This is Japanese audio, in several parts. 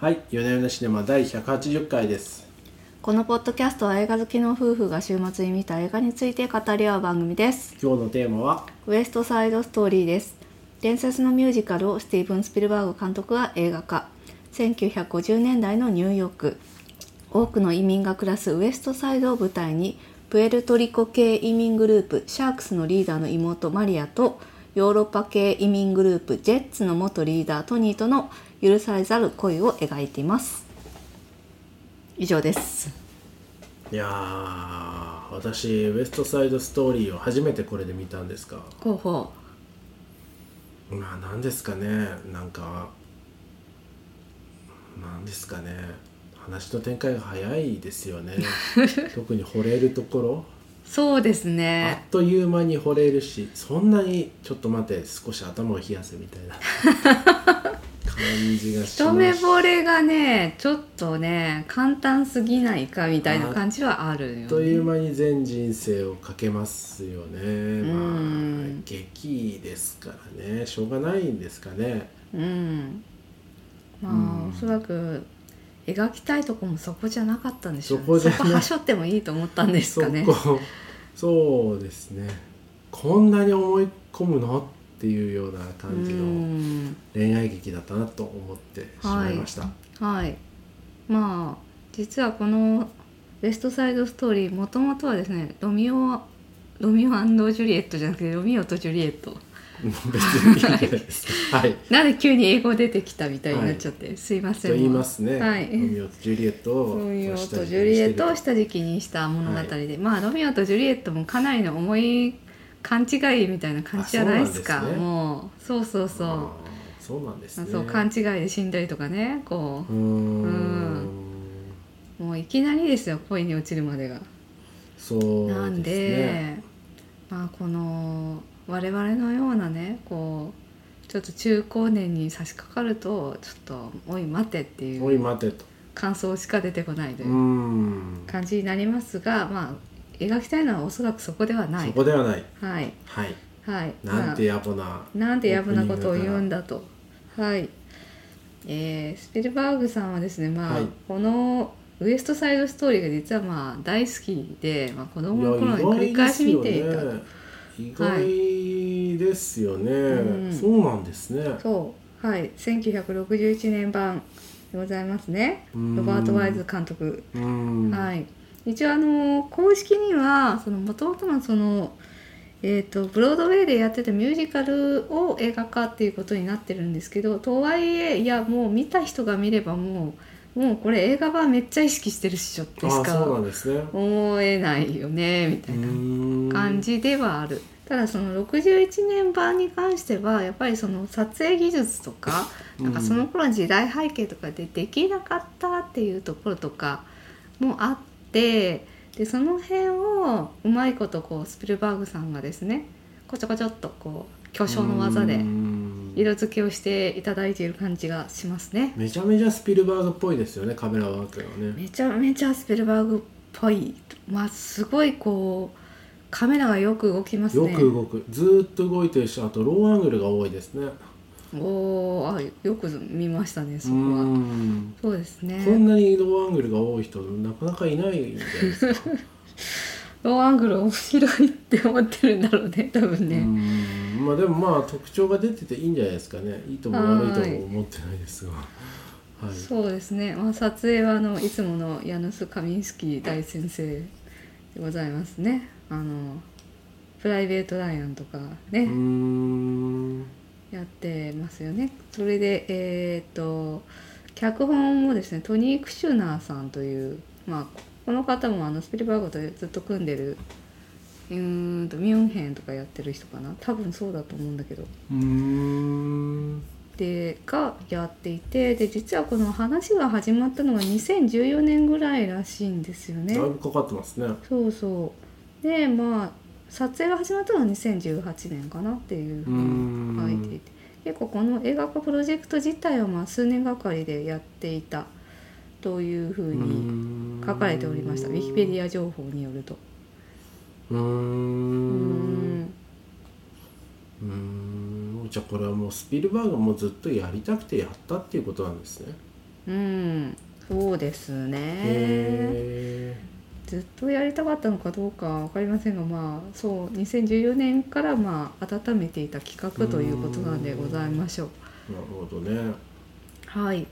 はい、夜な夜なシネマ第180回です。このポッドキャストは映画好きの夫婦が週末に見た映画について語り合う番組です。今日のテーマは、ウエストサイドストーリーです。伝説のミュージカルをスティーブン・スピルバーグ監督が映画化。1950年代のニューヨーク。多くの移民が暮らすウエストサイドを舞台にプエルトリコ系移民グループシャークスのリーダーの妹マリアとヨーロッパ系移民グループジェッツの元リーダートニーとの許されざる恋を描いています。以上です。いやー、私、ウエストサイドストーリーを初めてこれで見たんですが、候補まあ、なんですかね、なんか、なんですかね、話の展開が早いですよね。特に惚れるところ。そうですあねっという間に惚れるしそんなにちょっと待って少し頭を冷やせみたいな 感じがし一目惚れがねちょっとね簡単すぎないかみたいな感じはあるよね。あっという間に全人生をかけますよね。まあん劇ですからね。しょうがないんですかね。うん。まあ、うん。おそらく描きたいとこもそこじゃなかったんでしょうね。そこじゃなそこはしょってもいいと思ったんですそかね。こ。そうですね。こんなに思い込むの？っていうような感じうのん。恋愛劇だったなと思ってしまいました、はい。まあ実はこの「ベストサイドストーリー」もともとはですねロミオロミオジュリエットじゃなくてロミオとジュリエットはい。なんで急に英語出てきたみたいになっちゃって、すいません。と言いますね、はい。ロミオとジュリエットをロミオとジュリエットを下敷きにした物語で、まあロミオとジュリエットもかなりの重い勘違いみたいな感じじゃないですか？ね。もう。そうそうそう。そうなんですね。そう勘違いで死んだりとかねこう。ーん。うもういきなりですよ恋に落ちるまでが。そうなんでまあこの我々のようなねこうちょっと中高年に差し掛かるとちょっと「おい待て」っていおいう。待てと感想しか出てこないという感じになりますがまあ描きたいのはおそらくそこではなそいこではない。はい。はい。はい。なんて野暮な、まあなんて野暮なことを言うんだだとはい。えースピルバーグさんはですねまあ、はい。このウエストサイドストーリーが実はまあ大好きで、まあ、子供の頃に繰り返し見ていた意外ですよね、うん。そうなんですね。そう。はい。1961年版でございますね。うん。ロバート・ワイズ監督。はい一応あの公式にはその元々のそのえー、とブロードウェイでやってたミュージカルを映画化っていうことになってるんですけどとはいえいやもう見た人が見ればもうもうこれ映画版めっちゃ意識してるっしょってしか思えないよねみたいな感感じではある。ただその61年版に関してはやっぱりその撮影技術とかなんかその頃の時代背景とかでできなかったっていうところとかもあってでその辺をうまいことこうスピルバーグさんがですねこちょこちょっとこう巨匠の技で色付けをしていただいている感じがしますね。めちゃめちゃスピルバーグっぽいですよねカメラワークがね。めちゃめちゃスピルバーグっぽい。まあすごいこうカメラがよく動きますよね。く動く。ずーっと動いてるしあとローアングルが多いですねおーあよく見ましたねそこうはん。そうですね。こんなにローアングルが多い人なかなかいないんじゃないですか。ローアングル面白いって思ってるんだろうね多分うねん。まあでもまあ特徴が出てていいんじゃないですかね。いいとも悪いとも思ってないですが。はい。そうですね、まあ、撮影はあのいつものヤヌス・カミンスキー大先生でございますね。あのプライベート・ライアンとかね、やってますよね。それでえーっと脚本もですねトニー・クシュナーさんというまあこの方もあのスピルバーグとずっと組んでるうーんとミュンヘンとかやってる人かな。多分そうだと思うんだけど。うーん。でがやっていてで実はこの話が始まったのが2014年ぐらいらしいんですよね。だいぶかかってますね。そうそう。でまあ撮影が始まったのは2018年かなっていうふうに書いていて。結構この映画化プロジェクト自体はまあ数年がかりでやっていたというふうに書かれておりました。ウィキペディア情報によると。うん。ん。うーん。じゃあこれはもうスピルバーグもずっとやりたくてやったっていうことなんですね。うん。そうですね。へずっとやりたかったのかどうかわかりませんがまあそう2014年からまあ温めていた企画ということなんでございましょう。えなるほどね。はい。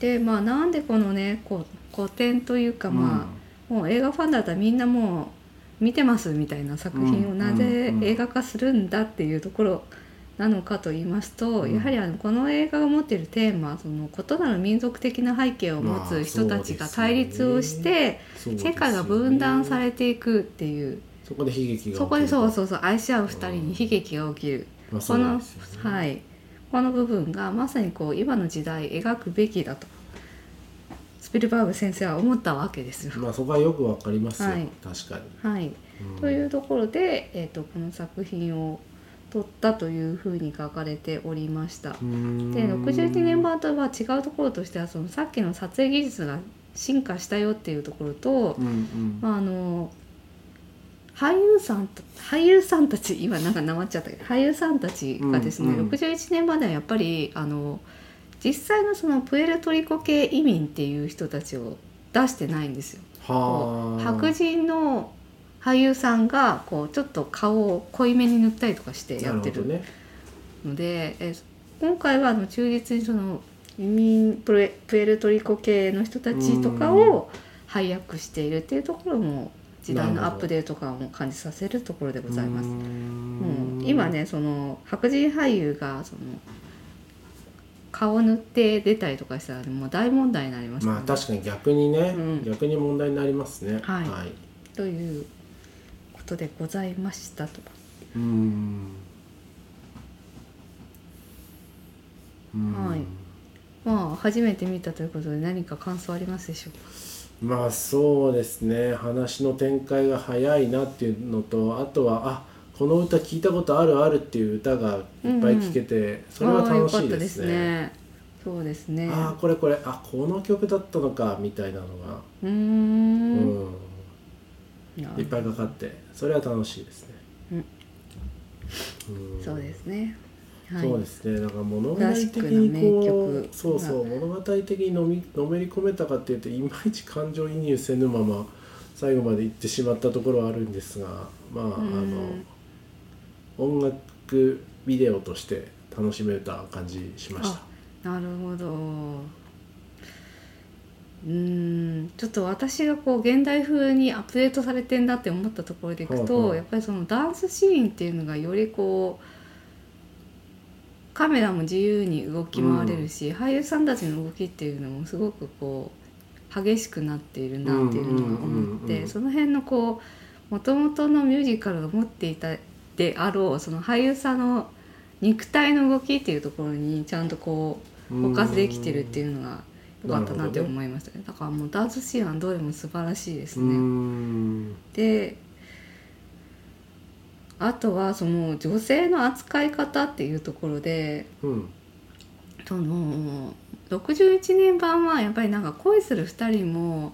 でまあなんでこのねこ古典というかまあ、もう映画ファンだったらみんなもう見てますみたいな作品をうんなぜうんうん。映画化するんだっていうところなのかと言いますと、うん。やはりあのこの映画が持っているテーマその異なる民族的な背景を持まあつ人たちが対立をして、そうですよね。世界が分断されていくっていう。そこで悲劇がそこでそうそうそう愛し合う二人に悲劇が起きる、この、ね。はい。この部分がまさにこう今の時代描くべきだと。スピルバーグ先生は思ったわけですよ。まあそこはよくわかりますよ、はい。確かはい、に、うん。というところで、えー、とこの作品を撮ったというふうに書かれておりました。で62年版とは違うところとしてはそのさっきの撮影技術が進化したよっていうところと、うんうんまあ、あの俳優さんと俳優さんたち今なんかなまっちゃったけど俳優さんたちがですね、うんうん61年版ではやっぱりあの実際のそのプエルトリコ系移民っていう人たちを出してないんですよ。白人の俳優さんがこうちょっと顔を濃いめに塗ったりとかしてやってるので、え今回はあの忠実にその移民プエプエルトリコ系の人たちとかを配役しているっていうところも時代のアップデート感を感じさせるところでございます。うーもうん今ねその白人俳優がその顔塗って出たりとかしたらもう大問題になりますまあ確かに逆にね、うん。逆に問題になりますね。はい。はい、ということでございましたと。うーんはいまあ初めて見たということで何か感想ありますでしょうか？まあそうですね話の展開が早いなっていうのとあとはあこの歌聞いたことあるあるっていう歌がいっぱい聴けて、それは楽しいですねね。そうですね。ああこれこれあこの曲だったのかみたいなのが、うー。うんいっぱいかかってそれは楽しいですね、ん。そうですね。はい。そうですね。だから物語的にこ曲うそうそう。物語的にのみのめり込めたかっていうといまいち感情移入せぬまま最後まで行ってしまったところはあるんですがまああのうん音楽ビデオとして楽しめた感じしました。なるほど。うーん。ちょっと私がこう現代風にアップデートされてんだって思ったところでいくと、はいはいやっぱりそのダンスシーンっていうのがよりこうカメラも自由に動き回れるし、俳優さんたちの動きっていうのもすごくこう激しくなっているなっていうのが思っうんうんうんうんてその辺のこうもともとのミュージカルが持っていたであろうその俳優さんの肉体の動きっていうところにちゃんとこうフォーカスできてるっていうのが良かったなって思いましたね。だからもうダンスシーンはどれも素晴らしいですね。ん。であとはその女性の扱い方っていうところでうん。その61年版はやっぱりなんか恋する2人も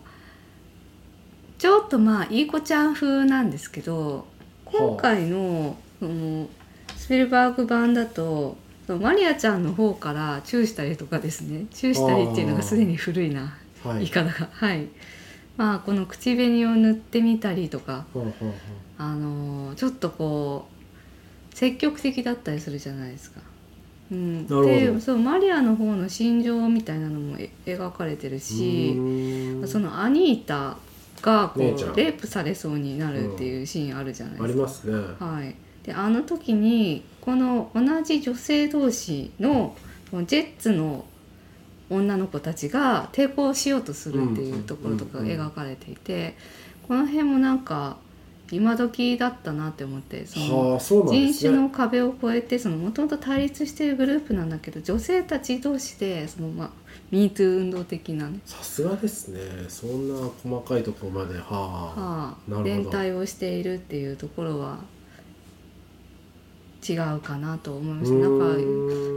ちょっとまあいい子ちゃん風なんですけど今回のそのスピルバーグ版だとマリアちゃんの方からチューしたりとかですね。チューしたりっていうのがすでに古いな。はい。言い方が。はい。まあこの口紅を塗ってみたりとかあのーちょっとこう積極的だったりするじゃないですか。うん、でそうマリアの方の心情みたいなのもえ描かれてるし、そのアニータがこうレイプされそうになるっていうシーンあるじゃないあですか。りますね。はい、であの時にこの同じ女性同士のジェッツの女の子たちが抵抗しようとするっていうところとかが描かれていてこの辺もなんか今時だったなって思ってその人種の壁を越えてもともと対立しているグループなんだけど女性たち同士でその、まあ、MeToo 運動的なね、さすがですね。そんな細かいところまで。はあはあ連帯をしているっていうところは違うかなと思いました。なんか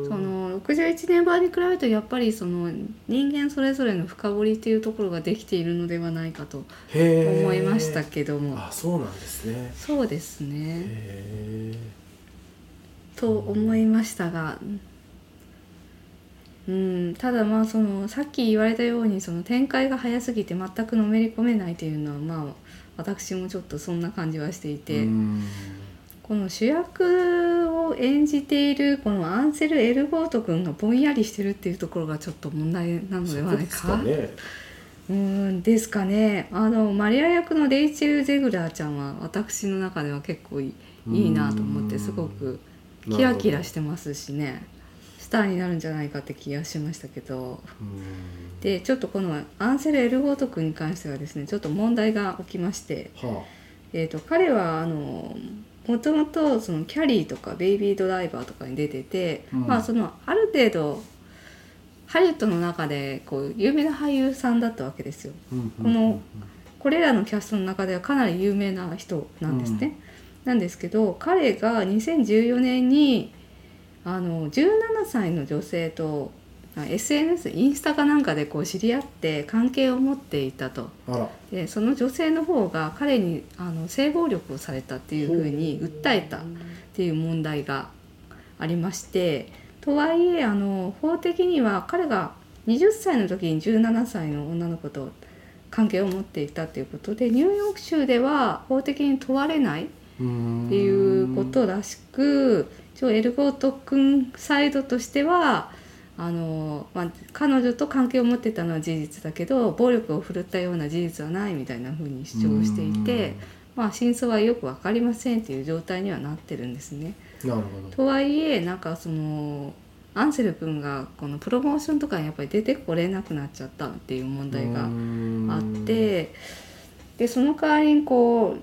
その61年版に比べるとやっぱりその人間それぞれの深掘りっていうところができているのではないかと思いましたけども、あそうなんですね。そうですね。と思いましたがうん、ただまあそのさっき言われたようにその展開が早すぎて全くのめり込めないというのはまあ私もちょっとそんな感じはしていて、うんこの主役を演じているこのアンセル・エルゴート君がぼんやりしてるっていうところがちょっと問題なのではないか。うーんですかね。あのマリア役のレイチェル・ゼグラーちゃんは私の中では結構いいなと思ってすごくキラキラしてますしね。スターになるんじゃないかって気がしましたけど。うん。でちょっとこのアンセル・エルゴート君に関してはですねちょっと問題が起きまして、はえー、と彼はあのもともとそのキャリーとかベイビードライバーとかに出てて、うんまあそのある程度ハリウッドの中でこう有名な俳優さんだったわけですよ。このこれらのキャストの中ではかなり有名な人なんですね。なんですけど彼が2014年にあの17歳の女性とあ SNS インスタかなんかでこう知り合って関係を持っていたと。でその女性の方が彼にあの性暴力をされたっていうふうに訴えたっていう問題がありましてとはいえあの法的には彼が20歳の時に17歳の女の子と関係を持っていたということでニューヨーク州では法的に問われないうんっていうことらしく一応エルゴート君サイドとしてはあの、まあ、彼女と関係を持ってたのは事実だけど暴力を振るったような事実はないみたいな風に主張していて、まあ、真相はよく分かりませんっていう状態にはなってるんですね。なるほとはいえなんかそのアンセル君がこのプロモーションとかにやっぱり出てこれなくなっちゃったっていう問ど題がうんあってでその代わりにこう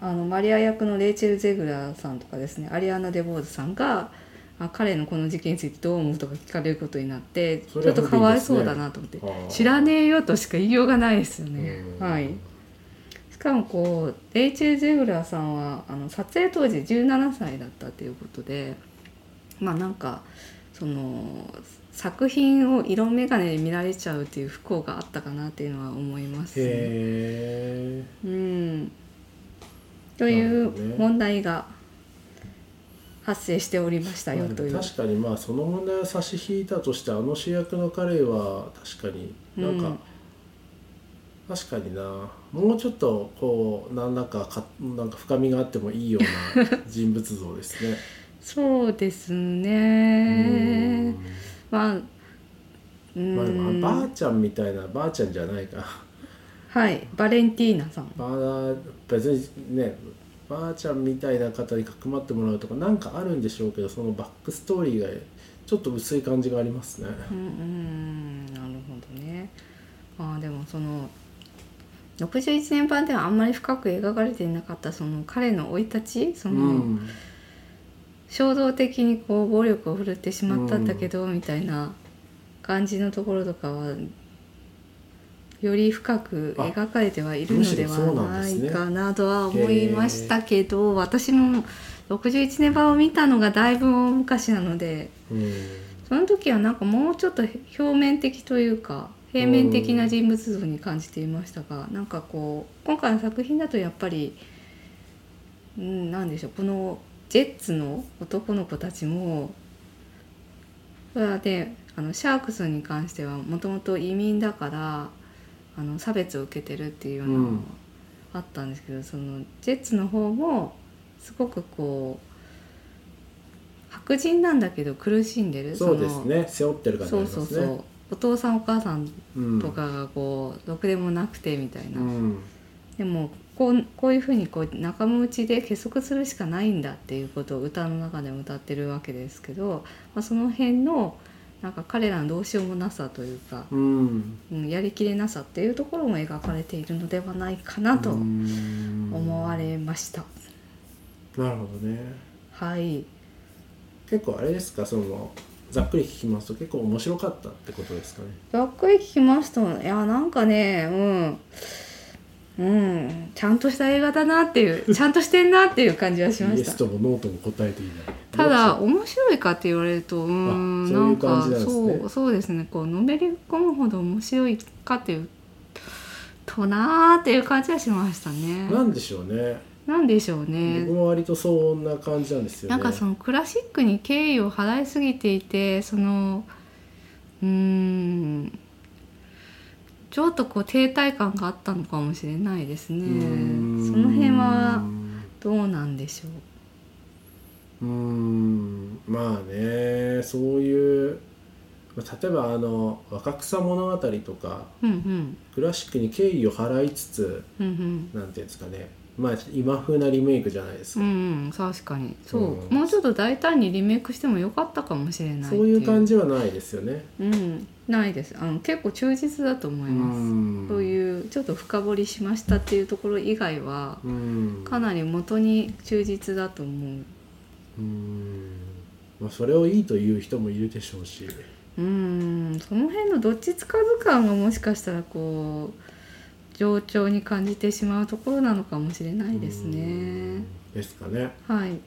あのマリア役のレイチェル・ゼグラーさんとかですねアリアナ・デボーズさんがあ彼のこの事件についてどう思うとか聞かれることになってちょっとかわいそうだなと思って、あー。知らねえよとしか言いようがないですよね。うん。はい。しかもこうレイチェル・ゼグラーさんはあの撮影当時17歳だったということでまあなんかその作品を色眼鏡で見られちゃうっていう不幸があったかなっていうのは思います、ね。へえうん、という問題が発生しておりましたよという。確かにまあその問題を差し引いたとしてあの主役の彼は確かになんか、うん確かになもうちょっとこう何らかかなんか深みがあってもいいような人物像ですね。そうですうねん。まあ、うんまあでもばあちゃんみたいなばあちゃんじゃないかはい、バレンティーナさん。ばあ別にねばあちゃんみたいな方にかくまってもらうとかなんかあるんでしょうけどそのバックストーリーがちょっと薄い感じがありますね。うんうん、なるほどね。あでもその61年版ではあんまり深く描かれていなかったその彼の生い立ちその、うん衝動的にこう暴力を振るってしまったんだけど、みたいな感じのところとかはより深く描かれてはいるのではないかなとは思いましたけど、私も61年版を見たのがだいぶ大昔なのでうん。その時はなんかもうちょっと表面的というか平面的な人物像に感じていましたが、なんかこう今回の作品だとやっぱり、うん、なんでしょうこのジェッツの男の子たちもそれはであのシャークスに関してはもともと移民だからあの差別を受けてるっていうようなのがうん。あったんですけど、そのジェッツの方もすごくこう白人なんだけど苦しんでるそうですね。背負ってる感じあそうりますね。そうそうお父さんお母さんうんとかがこうろくでもなくてみたいな、うん。でもこうこういうふうにこう仲間内で結束するしかないんだっていうことを歌の中でも歌ってるわけですけど、まあ、その辺のなんか彼らのどうしようもなさというか、うん。うん、やりきれなさっていうところも描かれているのではないかなとうん。思われました。なるほどね。はい。結構あれですかそのざっくり聞きますと結構面白かったってことですかね。ざっくり聞きますといやなんかねうん。うんちゃんとした映画だなっていう ちゃんとしてんなっていう感じはしました。イエスともノーとも答えていない。ただ面白いかって言われるとうーんなんかそうそうですね。こうのめり込むほど面白いかっていうとなーっていう感じはしましたね。なんでしょうね。なんでしょう僕ねも割とそんな感じなんですよね。なんかそのクラシックに敬意を払いすぎていてそのうーんちょっとこう停滞感があったのかもしれないですね。うん。その辺はどうなんでしょう。うーん。まあねそういうまあ例えばあの「若草物語」とかうんうん。クラシックに敬意を払いつつうんうん。なんていうんですかねまあ今風なリメイクじゃないですうか、んうん確かに。そう、うん。もうちょっと大胆にリメイクしてもよかったかもしれないそういう感じじはないですよね。うんないです。あの結構忠実だと思います、ん。そういうちょっと深掘りしましたっていうところ以外はうん。かなり元に忠実だと思う。うん。まあそれをいいという人もいるでしょうし。うん。その辺のどっちつかず感がもしかしたらこう冗長に感じてしまうところなのかもしれないですうねん。ですかね。はい。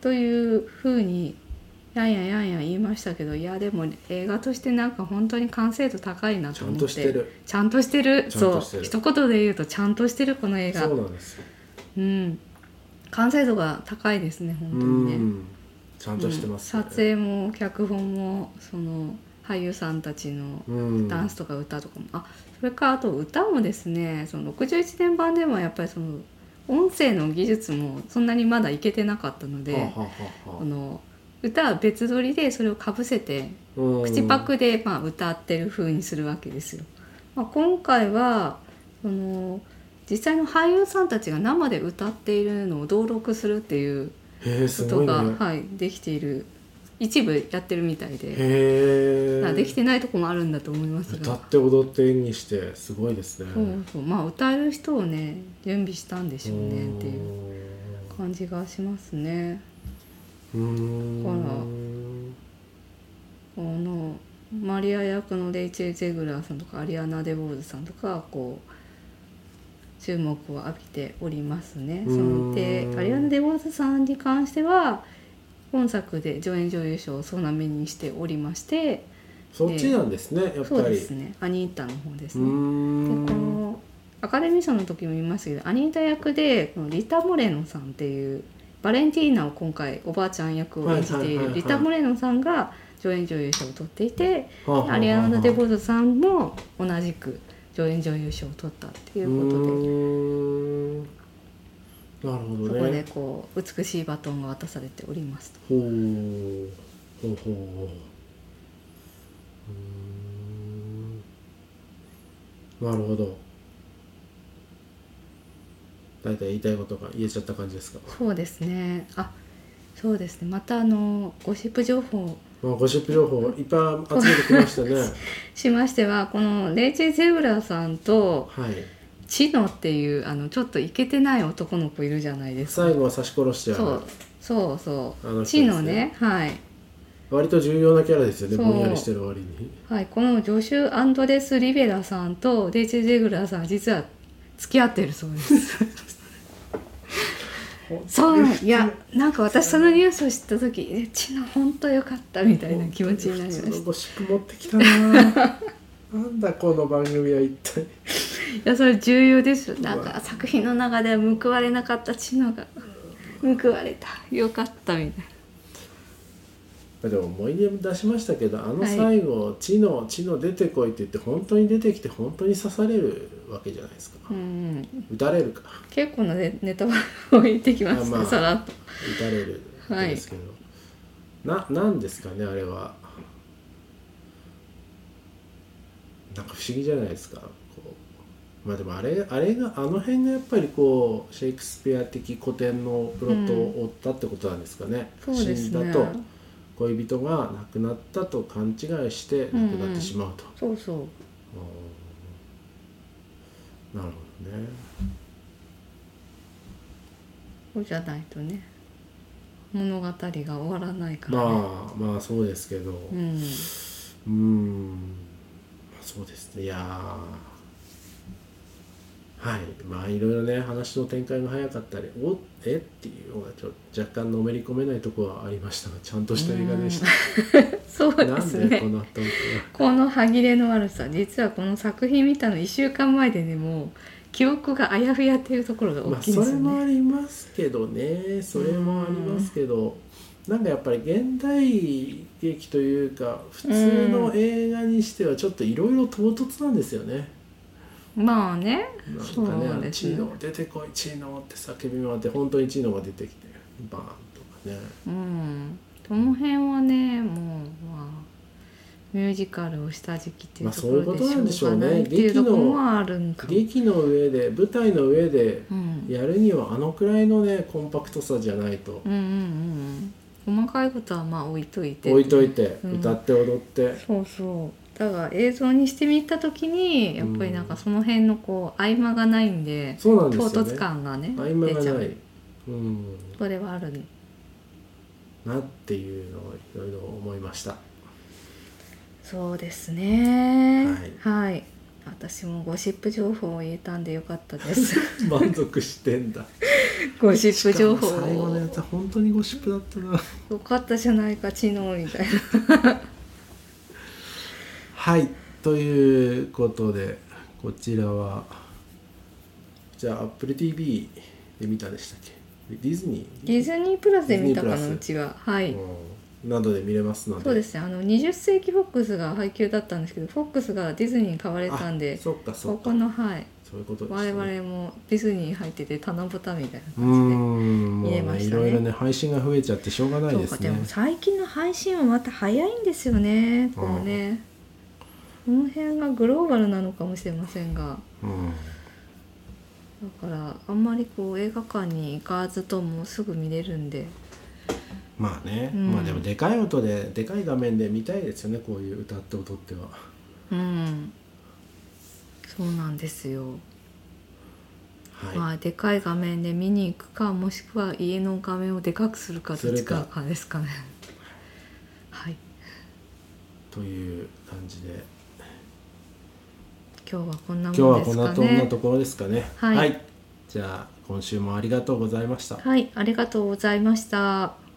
というふうにやんややんや言いましたけどいやでも映画としてなんか本当に完成度高いなと思って。ちゃんとしてる。ちゃんとしてる？そう。一言で言うとちゃんとしてるこの映画。そうなんですよ。うん。完成度が高いですね本当にね。うん。ちゃんとしてます、うん。撮影も脚本もその俳優さんたちのうん。ダンスとか歌とかも、あそれからあと歌もですねその61年版でもやっぱりその音声の技術もそんなにまだいけてなかったので、はあの歌は別撮りでそれをかぶせて口パクでまあ歌ってる風にするわけですよ。まあ、今回はその実際の俳優さんたちが生で歌っているのを登録するっていうことが、ねはい、できている一部やってるみたいで、できてないとこもあるんだと思いますが。歌って踊って演技してすごいですね。そうそう。まあ歌える人をね準備したんでしょうねっていう感じがしますね。うーん。ほらこのマリア役のレイチェル・ゼグラーさんとかアリアナ・デボーズさんとかこう注目を浴びておりますね。そのでアリアナ・デボーズさんに関しては本作で助演女優賞を総なめにしておりましてそっちなんですねやっそうぱりですね。アニータの方ですうーね。でこんのアカデミー賞の時も言いましたけどアニータ役でこのリタ・モレノさんっていうバレンティーナを今回おばあちゃん役を演じていはいはいはいはいるリタ・モレノさんが助演女優賞を取っていてはあはあはあアリアナ・デボーズさんも同じく助演女優賞を取ったっていうことで。うーんなるほそこでどねこう美しいバトンが渡されておりますと。ほう。ほうほう。なるほど。大体言いたいことが言えちゃった感じですか、そうですね。あそうですね。またあのゴシップ情報。まあ、ゴシップ情報い。っぱい集めてきましたね。しましてはこのレイチェ・ゼウラーさんとはいチノっていうあのちょっとイケてない男の子いるじゃないですか。最後は刺し殺しちゃそううそう。そうチノね。はい、割と重要なキャラですよねぼんやりしてる割に。はい、このジョシュ・アンドレス・リベラさんとレイチェ・ゼグラーさんは実は付き合ってるそうです。そういやなんか私そのニュースを知った時えチノ本当よかったみたいな気持ちになりまし普通のゴシップ持ってきたななんだこの番組は一体。たいやそれ重要です。よなんか作品の中では報われなかったチノが報われた。よかったみたいでも思い出出しましたけどあのはい。最後「知能知能出てこい」って言って本当に出てきて本当に刺されるわけじゃないですか。なうん。撃たれるか。結構なネネタを言ってきました、あまあさらっと撃たれるですけど、ななんですかねあれはなんか不思議じゃないですかまあでもあれあれがあの辺がやっぱりこうシェイクスピア的古典のプロットを追ったってことなんですかね、そうですね。死んだと恋人が亡くなったと勘違いして亡くなってしまうと、そうそう。なるほどね。そうじゃないとね物語が終わらないから、ね。まあまあそうですけど。うん。うーん。まあそうですね。いやーはい。まあいろいろね話の展開が早かったりおえ？っていうのがちょ若干のめり込めないところはありましたがちゃんとした映画でした、そうでなんすね。でこのかこの歯切れの悪さ実はこの作品見たの1週間前でねもう記憶があやふやっていうところが大きいんですよね、それもありますけどね。それもありますけど、なんかやっぱり現代劇というか普通の映画にしてはちょっといろいろ唐突なんですよね。まあねなんかね「ですね。チーノ出てこいチーノ」って叫び回って本当にチーノが出てきてバーンとかね。うん。その辺はねもうまあミュージカルをした時期っていうまあところそういうことなんででしょうね。っていうところもあるんか。も劇の上で舞台の上でうん。やるにはあのくらいのねコンパクトさじゃないと。うんうんうん細かいことはまあ置いといて。置いといてうん。歌って踊って。そうそう。だから映像にしてみた時にやっぱりなんかその辺のこう合間がないんで、そうなんです唐突感がね合間出ちゃがないう。うん。それはあるね。なっていうのをいろいろ思いました。そうですね。はい。はい、私もゴシップ情報を言えたんでよかったです。満足してんだ。ゴシップ情報最後のやつは本当にゴシップだったな。よかったじゃないか知能みたいな。はいということでこちらはじゃあ AppleTV で見たでしたっけ？ディズニー？ディズニープラスで見たかなうちは。はい、うんなどで見れますので。そうですね。あの20世紀フォックスが配給だったんですけどフォックスがディズニーに買われたんであそっかそっか。ここのはい。そういうことです我ね々もディズニー入ってて棚ぼたみたいな感じで見れましたね。ねいろいろね配信が増えちゃってしょうがないですね。そうかでも最近の配信はまた早いんですよね。こうね、この辺がグローバルなのかもしれませんが。うん。だからあんまりこう映画館に行かずともすぐ見れるんでまあね、うん。まあでもでかい音ででかい画面で見たいですよねこういう歌って踊っては。うん。そうなんですよ、はい、まあでかい画面で見に行くかもしくは家の画面をでかくするかどっちかかですかね。はい。という感じで。今日はこんなもん今日はですかこんなとこんなねところですかね。はい。じゃあ今週もありがとうございました。はい。ありがとうございました